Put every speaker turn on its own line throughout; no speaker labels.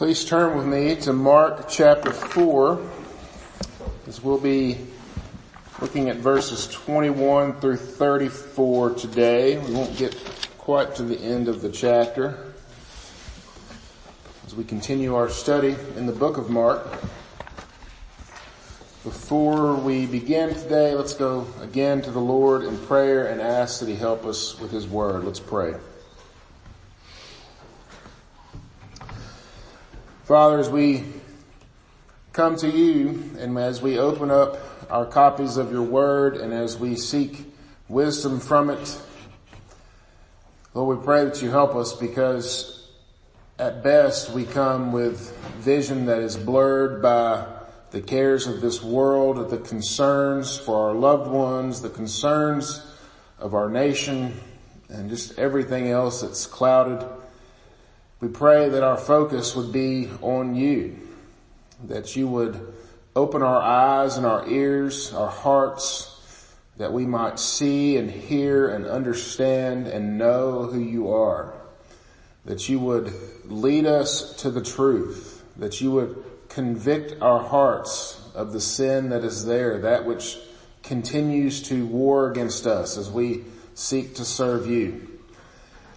Please turn with me to Mark chapter 4 as we'll be looking at verses 21 through 34 today. We won't get quite to the end of the chapter as we continue our study in the book of Mark. Before we begin today, let's go again to the Lord in prayer and ask that He help us with His word. Let's pray. Father, as we come to you and as we open up our copies of your word and as we seek wisdom from it, Lord, we pray that you help us because at best we come with vision that is blurred by the cares of this world, the concerns for our loved ones, the concerns of our nation, and just everything else that's clouded we pray that our focus would be on you, that you would open our eyes and our ears, our hearts, that we might see and hear and understand and know who you are, that you would lead us to the truth, that you would convict our hearts of the sin that is there, that which continues to war against us as we seek to serve you.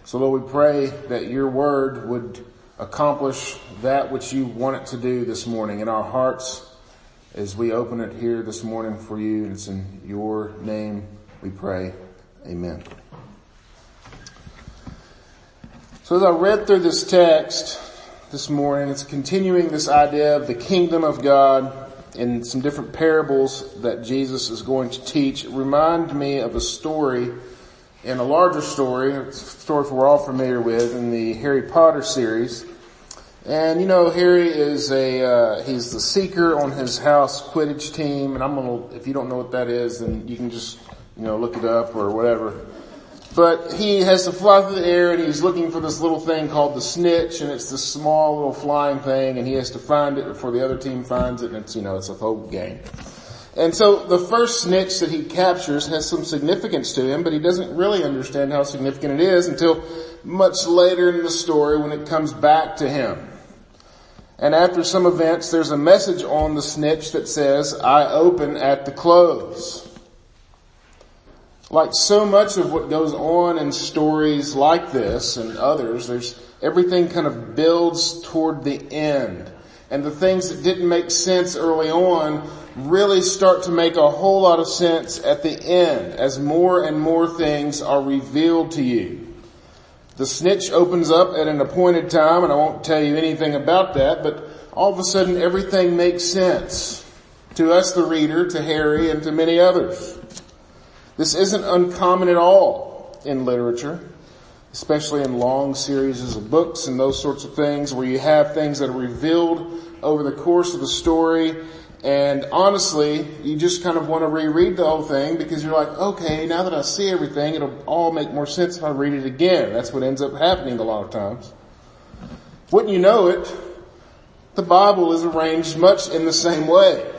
So Lord, we pray that your word would accomplish that which you want it to do this morning in our hearts as we open it here this morning for you. And it's in your name we pray. Amen. So as I read through this text this morning, it's continuing this idea of the kingdom of God in some different parables that Jesus is going to teach. It reminded me of a story in a larger story, a story we're all familiar with in the Harry Potter series. And you know, Harry is a, uh, he's the seeker on his house Quidditch team, and I'm gonna, if you don't know what that is, then you can just, you know, look it up or whatever. But he has to fly through the air and he's looking for this little thing called the snitch and it's this small little flying thing and he has to find it before the other team finds it and it's, you know, it's a whole game. And so the first snitch that he captures has some significance to him, but he doesn't really understand how significant it is until much later in the story when it comes back to him. And after some events, there's a message on the snitch that says, I open at the close. Like so much of what goes on in stories like this and others, there's everything kind of builds toward the end. And the things that didn't make sense early on really start to make a whole lot of sense at the end as more and more things are revealed to you. The snitch opens up at an appointed time and I won't tell you anything about that, but all of a sudden everything makes sense to us, the reader, to Harry, and to many others. This isn't uncommon at all in literature, especially in long series of books and those sorts of things where you have things that are revealed over the course of the story and honestly, you just kind of want to reread the whole thing because you're like, okay, now that I see everything, it'll all make more sense if I read it again. That's what ends up happening a lot of times. Wouldn't you know it, the Bible is arranged much in the same way.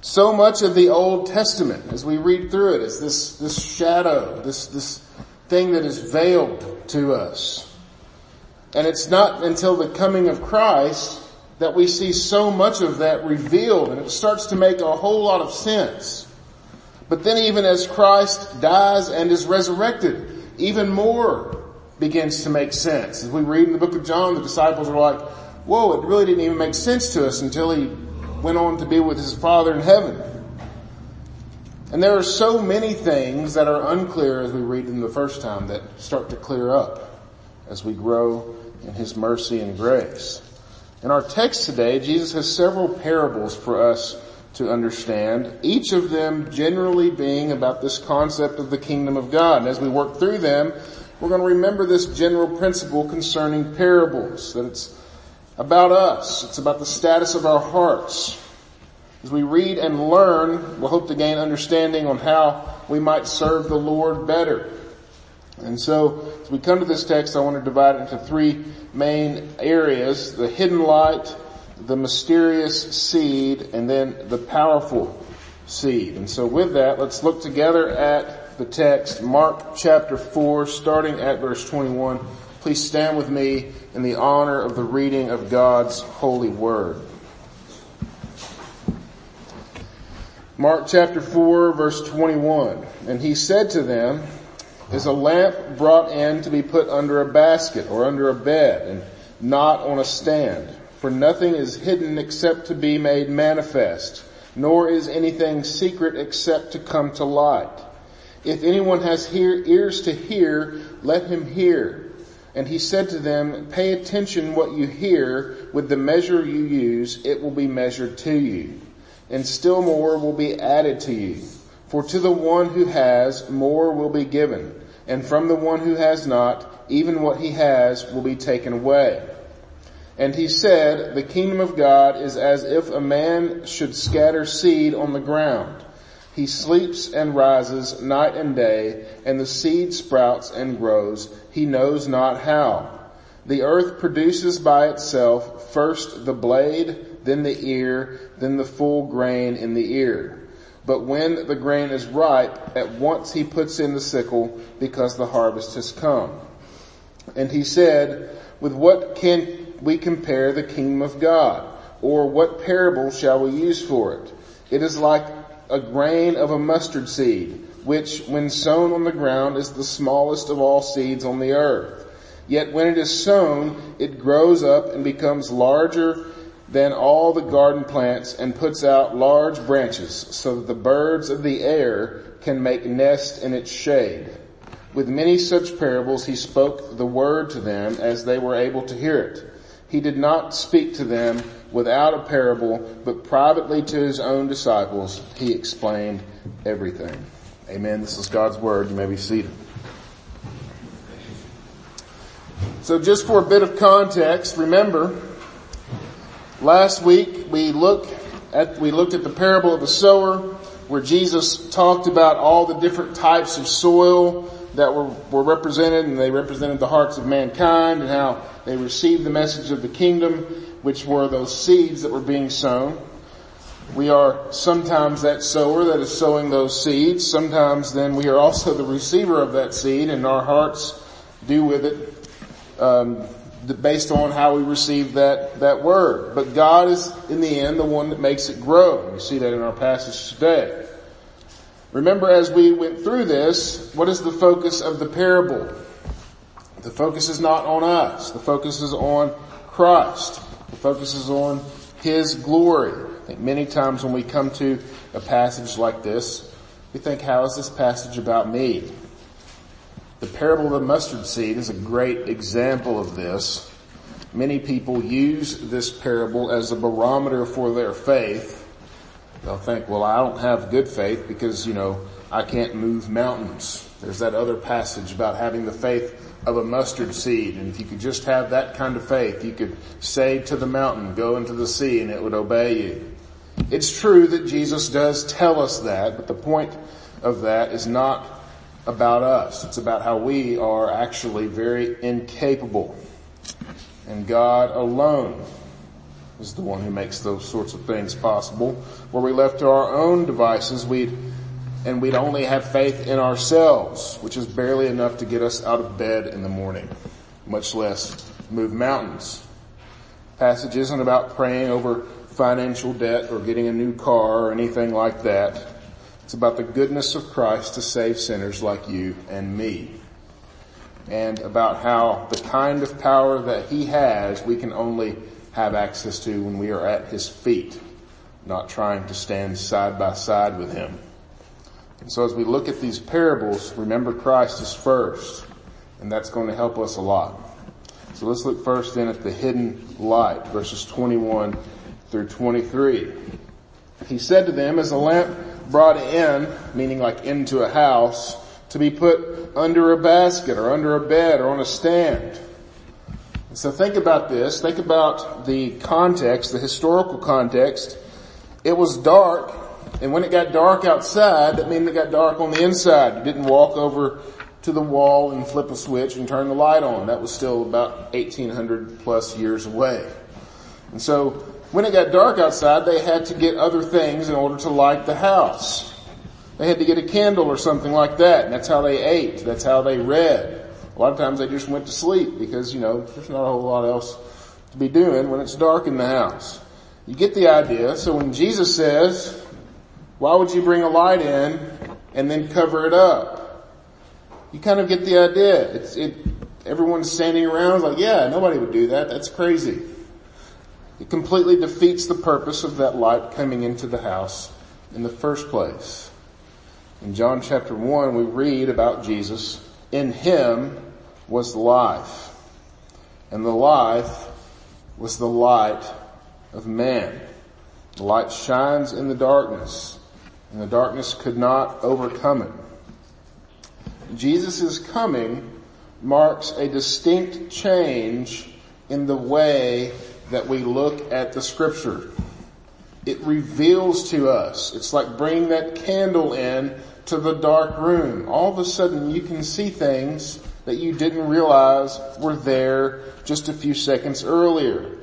So much of the Old Testament, as we read through it, is this, this shadow, this, this thing that is veiled to us. And it's not until the coming of Christ that we see so much of that revealed and it starts to make a whole lot of sense. But then even as Christ dies and is resurrected, even more begins to make sense. As we read in the book of John, the disciples are like, whoa, it really didn't even make sense to us until he went on to be with his father in heaven. And there are so many things that are unclear as we read them the first time that start to clear up as we grow in his mercy and grace. In our text today, Jesus has several parables for us to understand, each of them generally being about this concept of the kingdom of God. And as we work through them, we're going to remember this general principle concerning parables, that it's about us. It's about the status of our hearts. As we read and learn, we'll hope to gain understanding on how we might serve the Lord better. And so, as we come to this text, I want to divide it into three main areas, the hidden light, the mysterious seed, and then the powerful seed. And so with that, let's look together at the text, Mark chapter 4, starting at verse 21, Please stand with me in the honor of the reading of God's holy word. Mark chapter 4 verse 21. And he said to them, is a lamp brought in to be put under a basket or under a bed and not on a stand. For nothing is hidden except to be made manifest, nor is anything secret except to come to light. If anyone has hear, ears to hear, let him hear. And he said to them, pay attention what you hear. With the measure you use, it will be measured to you. And still more will be added to you. For to the one who has, more will be given. And from the one who has not, even what he has will be taken away. And he said, the kingdom of God is as if a man should scatter seed on the ground. He sleeps and rises night and day, and the seed sprouts and grows. He knows not how. The earth produces by itself first the blade, then the ear, then the full grain in the ear. But when the grain is ripe, at once he puts in the sickle because the harvest has come. And he said, with what can we compare the kingdom of God? Or what parable shall we use for it? It is like a grain of a mustard seed, which when sown on the ground is the smallest of all seeds on the earth. Yet when it is sown, it grows up and becomes larger than all the garden plants and puts out large branches so that the birds of the air can make nest in its shade. With many such parables he spoke the word to them as they were able to hear it. He did not speak to them without a parable, but privately to his own disciples he explained everything. Amen. This is God's word. You may be seated. So just for a bit of context, remember, last week we look at, we looked at the parable of the sower where Jesus talked about all the different types of soil that were, were represented and they represented the hearts of mankind and how they received the message of the kingdom, which were those seeds that were being sown. We are sometimes that sower that is sowing those seeds. Sometimes then we are also the receiver of that seed and our hearts do with it, um, based on how we receive that, that word. But God is in the end the one that makes it grow. We see that in our passage today. Remember as we went through this, what is the focus of the parable? The focus is not on us. The focus is on Christ. The focus is on His glory. I think many times when we come to a passage like this, we think, how is this passage about me? The parable of the mustard seed is a great example of this. Many people use this parable as a barometer for their faith They'll think, well, I don't have good faith because, you know, I can't move mountains. There's that other passage about having the faith of a mustard seed. And if you could just have that kind of faith, you could say to the mountain, go into the sea and it would obey you. It's true that Jesus does tell us that, but the point of that is not about us. It's about how we are actually very incapable. And God alone is the one who makes those sorts of things possible. Were we left to our own devices, we'd, and we'd only have faith in ourselves, which is barely enough to get us out of bed in the morning, much less move mountains. Passage isn't about praying over financial debt or getting a new car or anything like that. It's about the goodness of Christ to save sinners like you and me. And about how the kind of power that He has, we can only have access to when we are at his feet, not trying to stand side by side with him. And so as we look at these parables, remember Christ is first, and that's going to help us a lot. So let's look first then at the hidden light, verses 21 through 23. He said to them, as a lamp brought in, meaning like into a house, to be put under a basket or under a bed or on a stand so think about this. Think about the context, the historical context. It was dark, and when it got dark outside, that meant it got dark on the inside. You didn't walk over to the wall and flip a switch and turn the light on. That was still about 1800 plus years away. And so when it got dark outside, they had to get other things in order to light the house. They had to get a candle or something like that, and that's how they ate. That's how they read A lot of times they just went to sleep because, you know, there's not a whole lot else to be doing when it's dark in the house. You get the idea. So when Jesus says, why would you bring a light in and then cover it up? You kind of get the idea. It's, it, everyone's standing around like, yeah, nobody would do that. That's crazy. It completely defeats the purpose of that light coming into the house in the first place. In John chapter 1, we read about Jesus. In him was life. And the life was the light of man. The light shines in the darkness, and the darkness could not overcome it. Jesus' coming marks a distinct change in the way that we look at the scripture. It reveals to us. It's like bringing that candle in to the dark room. All of a sudden you can see things that you didn't realize were there just a few seconds earlier.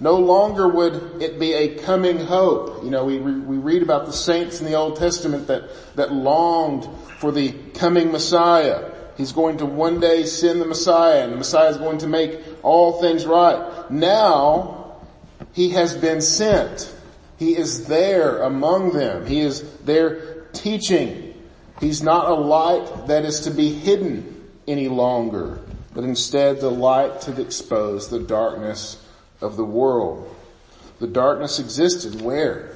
No longer would it be a coming hope. You know, we, we read about the saints in the Old Testament that, that longed for the coming Messiah. He's going to one day send the Messiah and the Messiah is going to make all things right. Now, He has been sent. He is there among them. He is there teaching. He's not a light that is to be hidden any longer, but instead the light to expose the darkness of the world. The darkness existed where?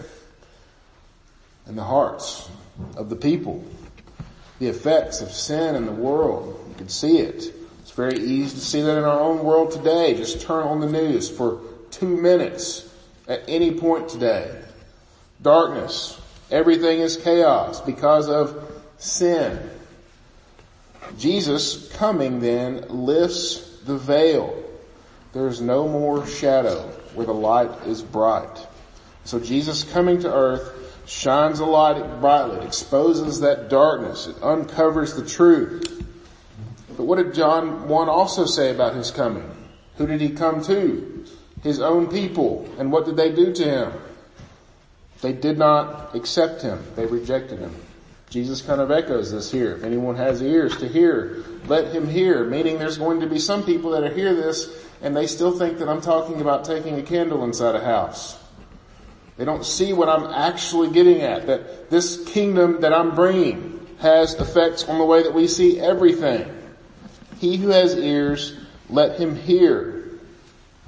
In the hearts of the people. The effects of sin in the world. You can see it. It's very easy to see that in our own world today. Just turn on the news for two minutes at any point today. Darkness. Everything is chaos because of sin. Jesus coming then lifts the veil there is no more shadow where the light is bright. So Jesus coming to earth shines a light brightly, exposes that darkness, it uncovers the truth. But what did John 1 also say about his coming? Who did he come to? His own people. And what did they do to him? They did not accept him. They rejected him. Jesus kind of echoes this here. If anyone has ears to hear, let him hear. Meaning there's going to be some people that hear this and they still think that I'm talking about taking a candle inside a house. They don't see what I'm actually getting at, that this kingdom that I'm bringing has effects on the way that we see everything. He who has ears, let him hear.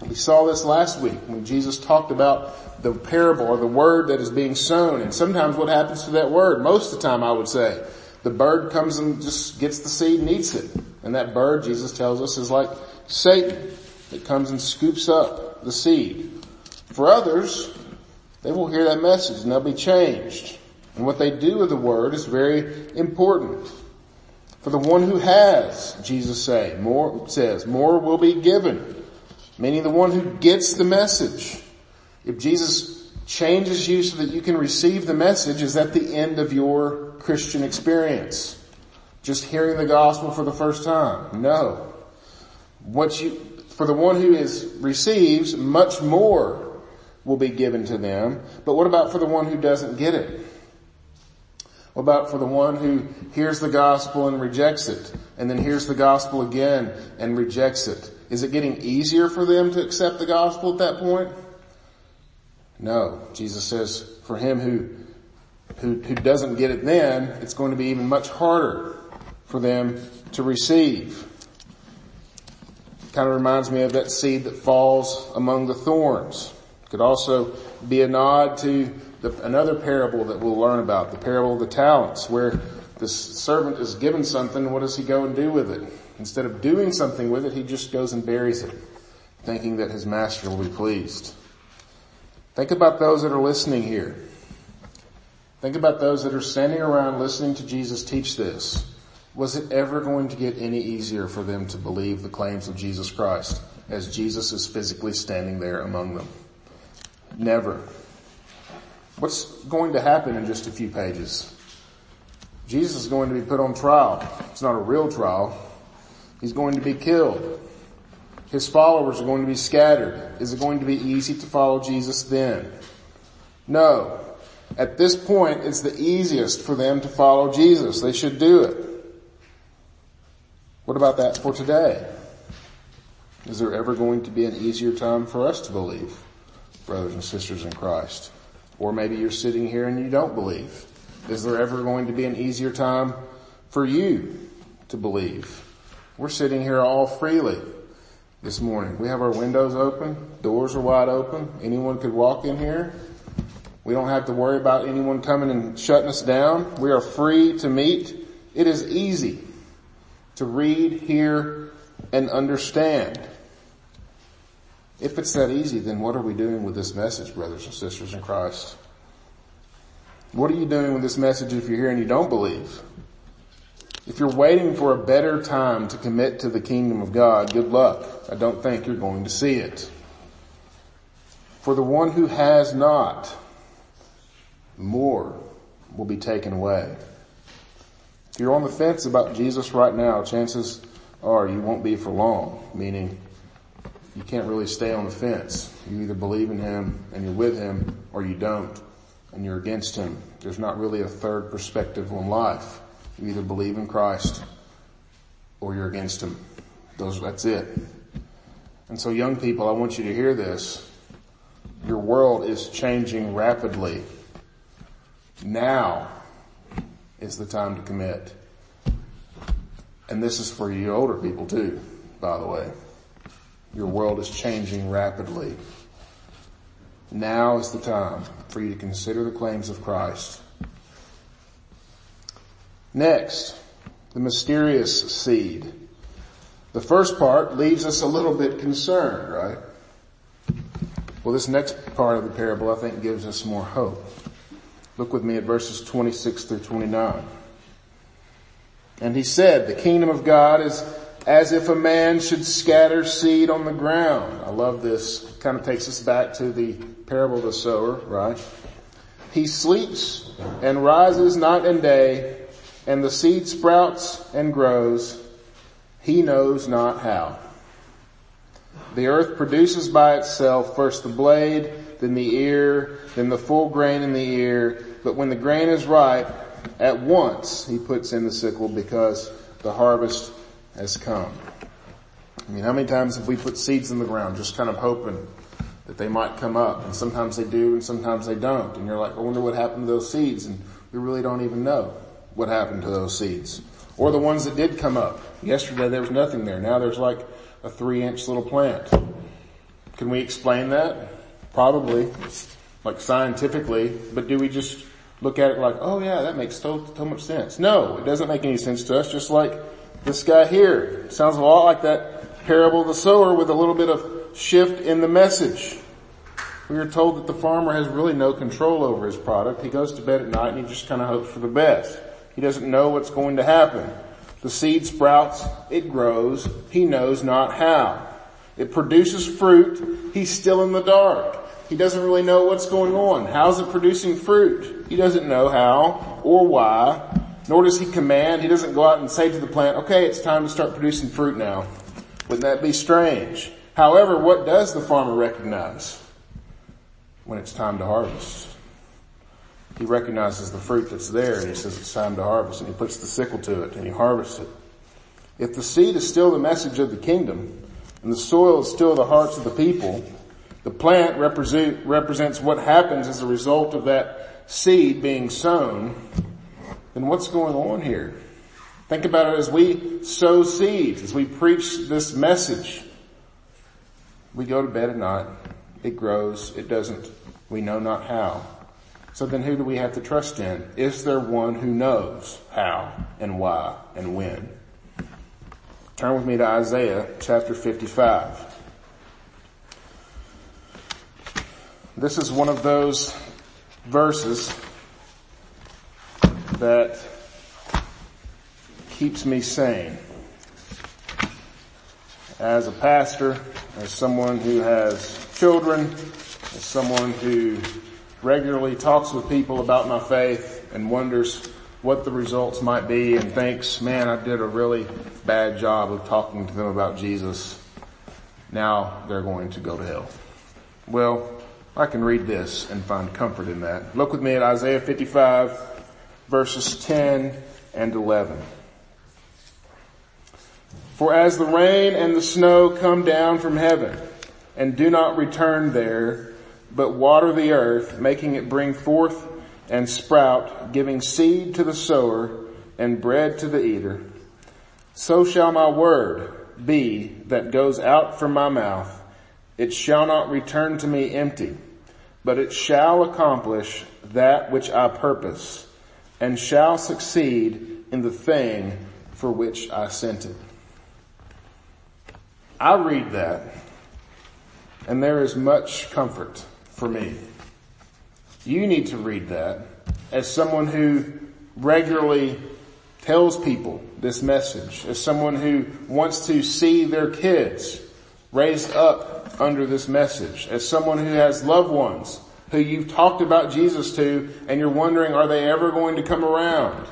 We saw this last week when Jesus talked about the parable or the word that is being sown and sometimes what happens to that word, most of the time I would say, the bird comes and just gets the seed and eats it. And that bird, Jesus tells us, is like Satan that comes and scoops up the seed. For others, they will hear that message and they'll be changed. And what they do with the word is very important. For the one who has, Jesus say, more, says, more will be given. Meaning the one who gets the message. If Jesus changes you so that you can receive the message, is that the end of your Christian experience? Just hearing the gospel for the first time? No. What you, for the one who is receives, much more will be given to them. But what about for the one who doesn't get it? What about for the one who hears the gospel and rejects it, and then hears the gospel again and rejects it? Is it getting easier for them to accept the gospel at that point? No. Jesus says for him who, who, who doesn't get it then, it's going to be even much harder for them to receive. Kind of reminds me of that seed that falls among the thorns. Could also be a nod to the, another parable that we'll learn about, the parable of the talents, where the servant is given something, what does he go and do with it? Instead of doing something with it, he just goes and buries it, thinking that his master will be pleased. Think about those that are listening here. Think about those that are standing around listening to Jesus teach this was it ever going to get any easier for them to believe the claims of Jesus Christ as Jesus is physically standing there among them? Never. What's going to happen in just a few pages? Jesus is going to be put on trial. It's not a real trial. He's going to be killed. His followers are going to be scattered. Is it going to be easy to follow Jesus then? No. At this point, it's the easiest for them to follow Jesus. They should do it. What about that for today? Is there ever going to be an easier time for us to believe, brothers and sisters in Christ? Or maybe you're sitting here and you don't believe. Is there ever going to be an easier time for you to believe? We're sitting here all freely this morning. We have our windows open, doors are wide open. Anyone could walk in here. We don't have to worry about anyone coming and shutting us down. We are free to meet. It is easy to read, hear, and understand. If it's that easy, then what are we doing with this message, brothers and sisters in Christ? What are you doing with this message if you're here and you don't believe? If you're waiting for a better time to commit to the kingdom of God, good luck. I don't think you're going to see it. For the one who has not, more will be taken away. If you're on the fence about Jesus right now, chances are you won't be for long, meaning you can't really stay on the fence. You either believe in Him and you're with Him or you don't and you're against Him. There's not really a third perspective on life. You either believe in Christ or you're against Him. Those, that's it. And so young people, I want you to hear this. Your world is changing rapidly. Now is the time to commit. And this is for you older people too, by the way. Your world is changing rapidly. Now is the time for you to consider the claims of Christ. Next, the mysterious seed. The first part leaves us a little bit concerned, right? Well, this next part of the parable I think gives us more hope. Look with me at verses 26 through 29. And he said, the kingdom of God is as if a man should scatter seed on the ground. I love this. It kind of takes us back to the parable of the sower, right? He sleeps and rises night and day, and the seed sprouts and grows. He knows not how. The earth produces by itself first the blade, then the ear, then the full grain in the ear. But when the grain is ripe, at once he puts in the sickle because the harvest has come. I mean, how many times have we put seeds in the ground just kind of hoping that they might come up and sometimes they do and sometimes they don't and you're like, I wonder what happened to those seeds and we really don't even know what happened to those seeds. Or the ones that did come up. Yesterday there was nothing there. Now there's like a three inch little plant. Can we explain that? Probably, like scientifically, but do we just look at it like, oh yeah, that makes so, so much sense? No, it doesn't make any sense to us, just like this guy here. Sounds a lot like that parable of the sower with a little bit of shift in the message. We are told that the farmer has really no control over his product. He goes to bed at night and he just kind of hopes for the best. He doesn't know what's going to happen. The seed sprouts, it grows, he knows not how. It produces fruit, he's still in the dark. He doesn't really know what's going on. How's it producing fruit? He doesn't know how or why, nor does he command. He doesn't go out and say to the plant, okay, it's time to start producing fruit now. Wouldn't that be strange? However, what does the farmer recognize when it's time to harvest? He recognizes the fruit that's there and he says it's time to harvest and he puts the sickle to it and he harvests it. If the seed is still the message of the kingdom and the soil is still the hearts of the people, the plant represent, represents what happens as a result of that seed being sown, then what's going on here? Think about it as we sow seeds, as we preach this message. We go to bed at night. It grows. It doesn't. We know not how. So then who do we have to trust in? Is there one who knows how and why and when? Turn with me to Isaiah chapter 55. This is one of those verses that keeps me sane. As a pastor, as someone who has children, as someone who regularly talks with people about my faith and wonders what the results might be and thinks, man, I did a really bad job of talking to them about Jesus. Now they're going to go to hell. Well, I can read this and find comfort in that. Look with me at Isaiah 55 verses 10 and 11. For as the rain and the snow come down from heaven and do not return there, but water the earth, making it bring forth and sprout, giving seed to the sower and bread to the eater, so shall my word be that goes out from my mouth. It shall not return to me empty, but it shall accomplish that which I purpose and shall succeed in the thing for which I sent it. I read that and there is much comfort for me. You need to read that as someone who regularly tells people this message, as someone who wants to see their kids raised up under this message, as someone who has loved ones who you've talked about Jesus to and you're wondering, are they ever going to come around?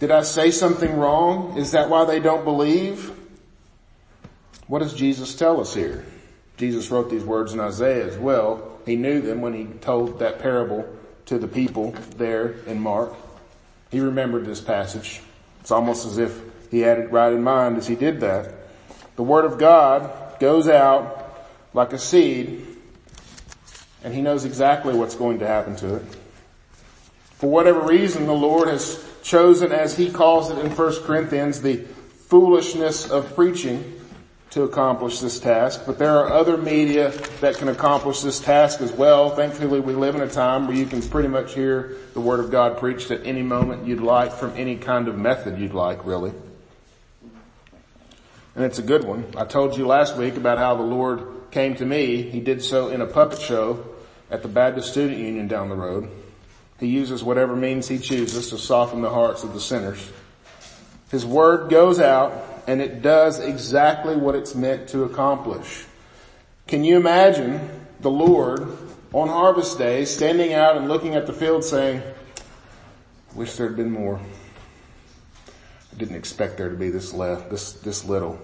Did I say something wrong? Is that why they don't believe? What does Jesus tell us here? Jesus wrote these words in Isaiah as well. He knew them when he told that parable to the people there in Mark. He remembered this passage. It's almost as if he had it right in mind as he did that. The word of God goes out like a seed and he knows exactly what's going to happen to it. For whatever reason, the Lord has chosen, as he calls it in 1 Corinthians, the foolishness of preaching to accomplish this task, but there are other media that can accomplish this task as well. Thankfully, we live in a time where you can pretty much hear the Word of God preached at any moment you'd like from any kind of method you'd like, really. And it's a good one. I told you last week about how the Lord came to me. He did so in a puppet show at the Baptist Student Union down the road. He uses whatever means he chooses to soften the hearts of the sinners. His word goes out and it does exactly what it's meant to accomplish. Can you imagine the Lord on harvest day standing out and looking at the field saying, wish there had been more. I didn't expect there to be this left, this, this little.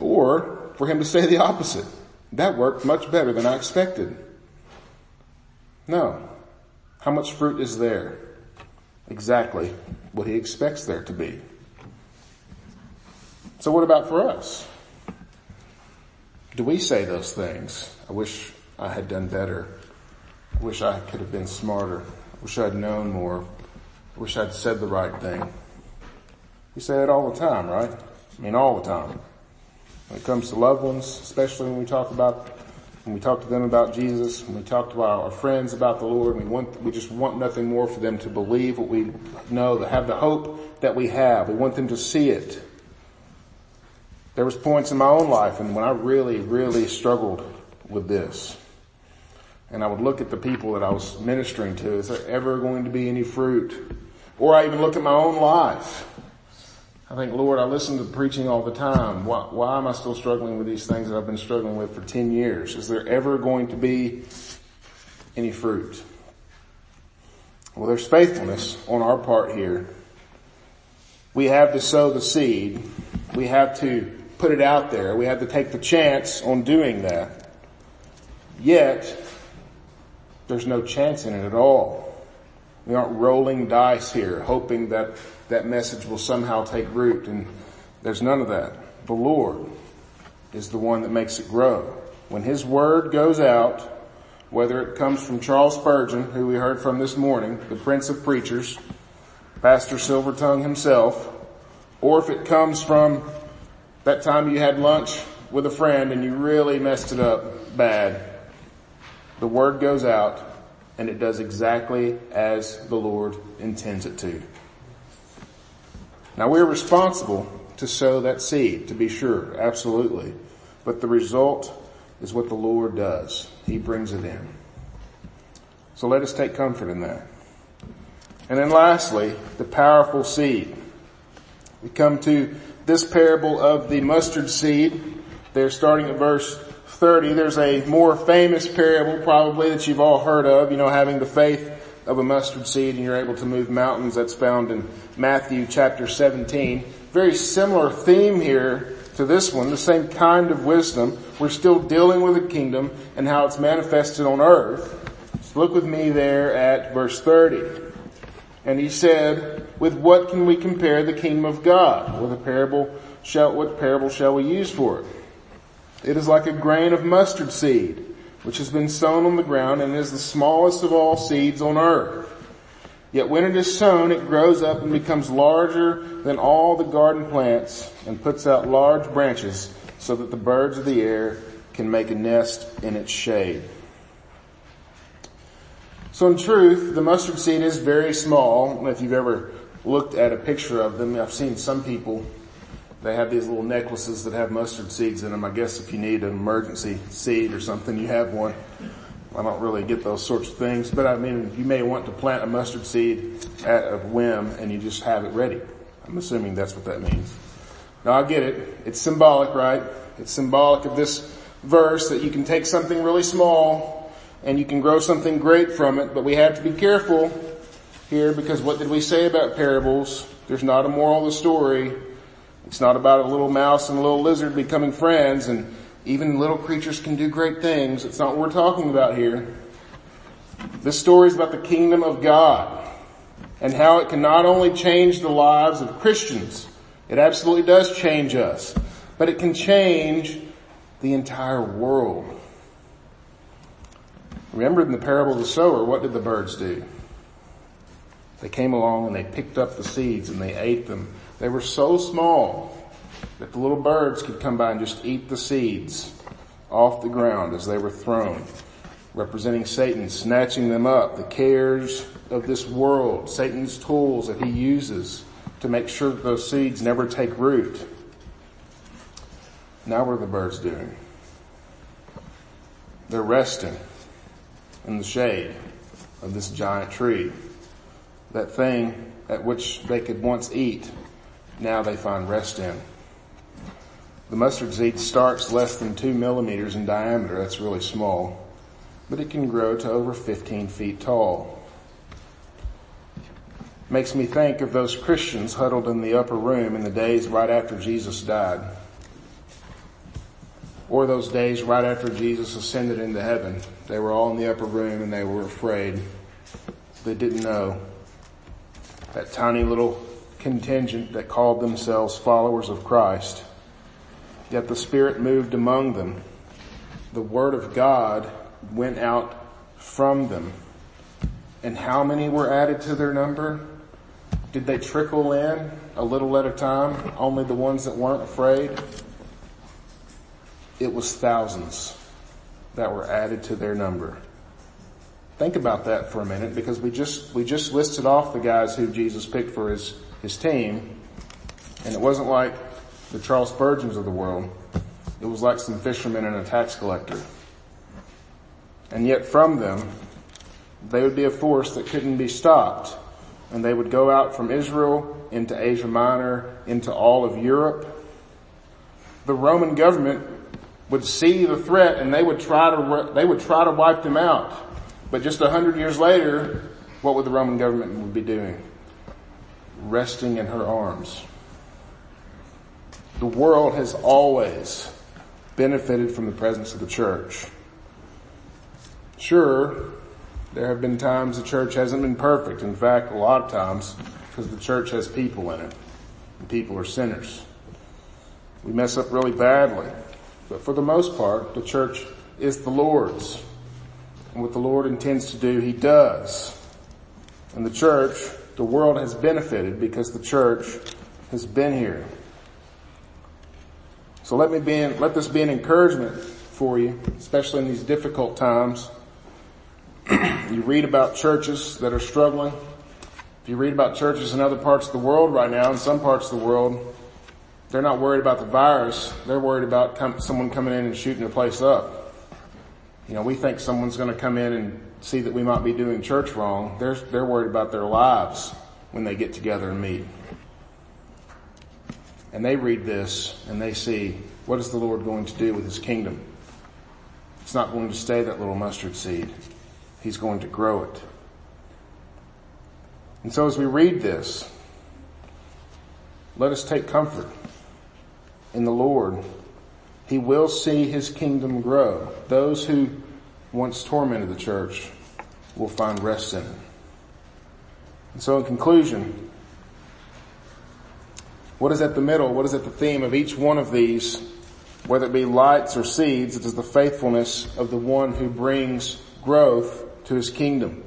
Or for him to say the opposite. That worked much better than I expected. No. How much fruit is there? Exactly what he expects there to be. So what about for us? Do we say those things? I wish I had done better. I wish I could have been smarter. I wish I'd known more. I wish I'd said the right thing. We say it all the time, right? I mean, all the time. When it comes to loved ones, especially when we talk about, when we talk to them about Jesus, when we talk to our, friends about the Lord, we want, we just want nothing more for them to believe what we know, to have the hope that we have. We want them to see it. There was points in my own life and when I really, really struggled with this. And I would look at the people that I was ministering to, is there ever going to be any fruit? Or I even look at my own life. I think, Lord, I listen to preaching all the time. Why, why am I still struggling with these things that I've been struggling with for 10 years? Is there ever going to be any fruit? Well, there's faithfulness on our part here. We have to sow the seed. We have to put it out there. We have to take the chance on doing that. Yet, there's no chance in it at all. We aren't rolling dice here, hoping that that message will somehow take root and there's none of that. The Lord is the one that makes it grow. When His Word goes out, whether it comes from Charles Spurgeon, who we heard from this morning, the Prince of Preachers, Pastor Silvertongue himself, or if it comes from that time you had lunch with a friend and you really messed it up bad. The word goes out and it does exactly as the Lord intends it to. Now we're responsible to sow that seed, to be sure, absolutely. But the result is what the Lord does. He brings it in. So let us take comfort in that. And then lastly, the powerful seed. We come to this parable of the mustard seed. They're starting at verse 30. There's a more famous parable probably that you've all heard of, you know, having the faith of a mustard seed and you're able to move mountains. That's found in Matthew chapter 17. Very similar theme here to this one, the same kind of wisdom. We're still dealing with the kingdom and how it's manifested on earth. So look with me there at verse 30. And he said, with what can we compare the kingdom of God? With a parable shall, what parable shall we use for it? It is like a grain of mustard seed, which has been sown on the ground and is the smallest of all seeds on earth. Yet when it is sown, it grows up and becomes larger than all the garden plants and puts out large branches so that the birds of the air can make a nest in its shade. So in truth, the mustard seed is very small. If you've ever looked at a picture of them, I've seen some people, they have these little necklaces that have mustard seeds in them. I guess if you need an emergency seed or something, you have one. I don't really get those sorts of things, but I mean, you may want to plant a mustard seed at a whim and you just have it ready. I'm assuming that's what that means. Now I get it. It's symbolic, right? It's symbolic of this verse that you can take something really small and you can grow something great from it, but we have to be careful here because what did we say about parables? There's not a moral of the story. It's not about a little mouse and a little lizard becoming friends and even little creatures can do great things. It's not what we're talking about here. This story is about the kingdom of God and how it can not only change the lives of Christians, it absolutely does change us, but it can change the entire world. Remember in the parable of the sower, what did the birds do? They came along and they picked up the seeds and they ate them. They were so small that the little birds could come by and just eat the seeds off the ground as they were thrown, representing Satan snatching them up, the cares of this world, Satan's tools that he uses to make sure that those seeds never take root. Now what are the birds doing? They're resting in the shade of this giant tree. That thing at which they could once eat, now they find rest in. The mustard seed starts less than two millimeters in diameter. That's really small, but it can grow to over 15 feet tall. Makes me think of those Christians huddled in the upper room in the days right after Jesus died. Or those days right after Jesus ascended into heaven they were all in the upper room and they were afraid. They didn't know. That tiny little contingent that called themselves followers of Christ. Yet the Spirit moved among them. The Word of God went out from them. And how many were added to their number? Did they trickle in a little at a time? Only the ones that weren't afraid? It was thousands that were added to their number. Think about that for a minute because we just, we just listed off the guys who Jesus picked for his, his team and it wasn't like the Charles Spurgeons of the world. It was like some fishermen and a tax collector. And yet from them, they would be a force that couldn't be stopped. And they would go out from Israel into Asia Minor, into all of Europe. The Roman government would see the threat and they would try to, they would try to wipe them out. But just a hundred years later, what would the Roman government be doing? Resting in her arms. The world has always benefited from the presence of the church. Sure, there have been times the church hasn't been perfect. In fact, a lot of times, because the church has people in it, and people are sinners. We mess up really badly. But for the most part, the church is the Lord's. And what the Lord intends to do, He does. And the church, the world has benefited because the church has been here. So let me be in, let this be an encouragement for you, especially in these difficult times. you read about churches that are struggling. If you read about churches in other parts of the world right now, in some parts of the world, they're not worried about the virus. They're worried about com- someone coming in and shooting the place up. You know, we think someone's going to come in and see that we might be doing church wrong. They're, they're worried about their lives when they get together and meet. And they read this and they see what is the Lord going to do with his kingdom? It's not going to stay that little mustard seed. He's going to grow it. And so as we read this, let us take comfort in the Lord, he will see his kingdom grow. Those who once tormented the church will find rest in it. And so in conclusion, What is at the middle? What is at the theme of each one of these? Whether it be lights or seeds, it is the faithfulness of the one who brings growth to his kingdom.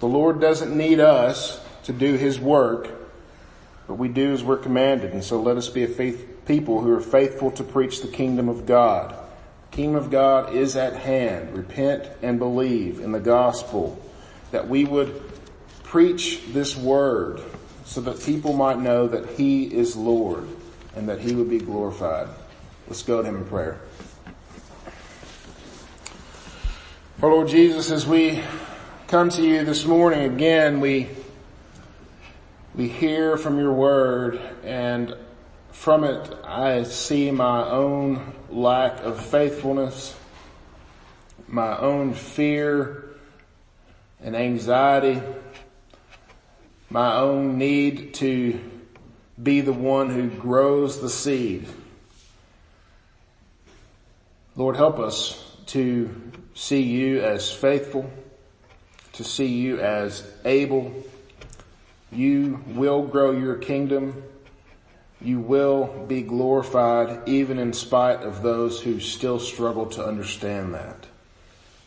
The Lord doesn't need us to do his work, but we do as we're commanded. And so let us be a faith, people who are faithful to preach the kingdom of God. Kingdom of God is at hand. Repent and believe in the gospel that we would preach this word so that people might know that he is Lord and that he would be glorified. Let's go to him in prayer. Our Lord Jesus, as we come to you this morning again, we, we hear from your word and from it I see my own lack of faithfulness, my own fear and anxiety, my own need to be the one who grows the seed. Lord, help us to see you as faithful, to see you as able. You will grow your kingdom. You will be glorified even in spite of those who still struggle to understand that.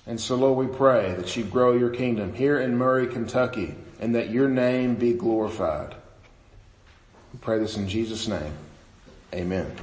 And so Lord, we pray that you grow your kingdom here in Murray, Kentucky, and that your name be glorified. We pray this in Jesus' name. Amen.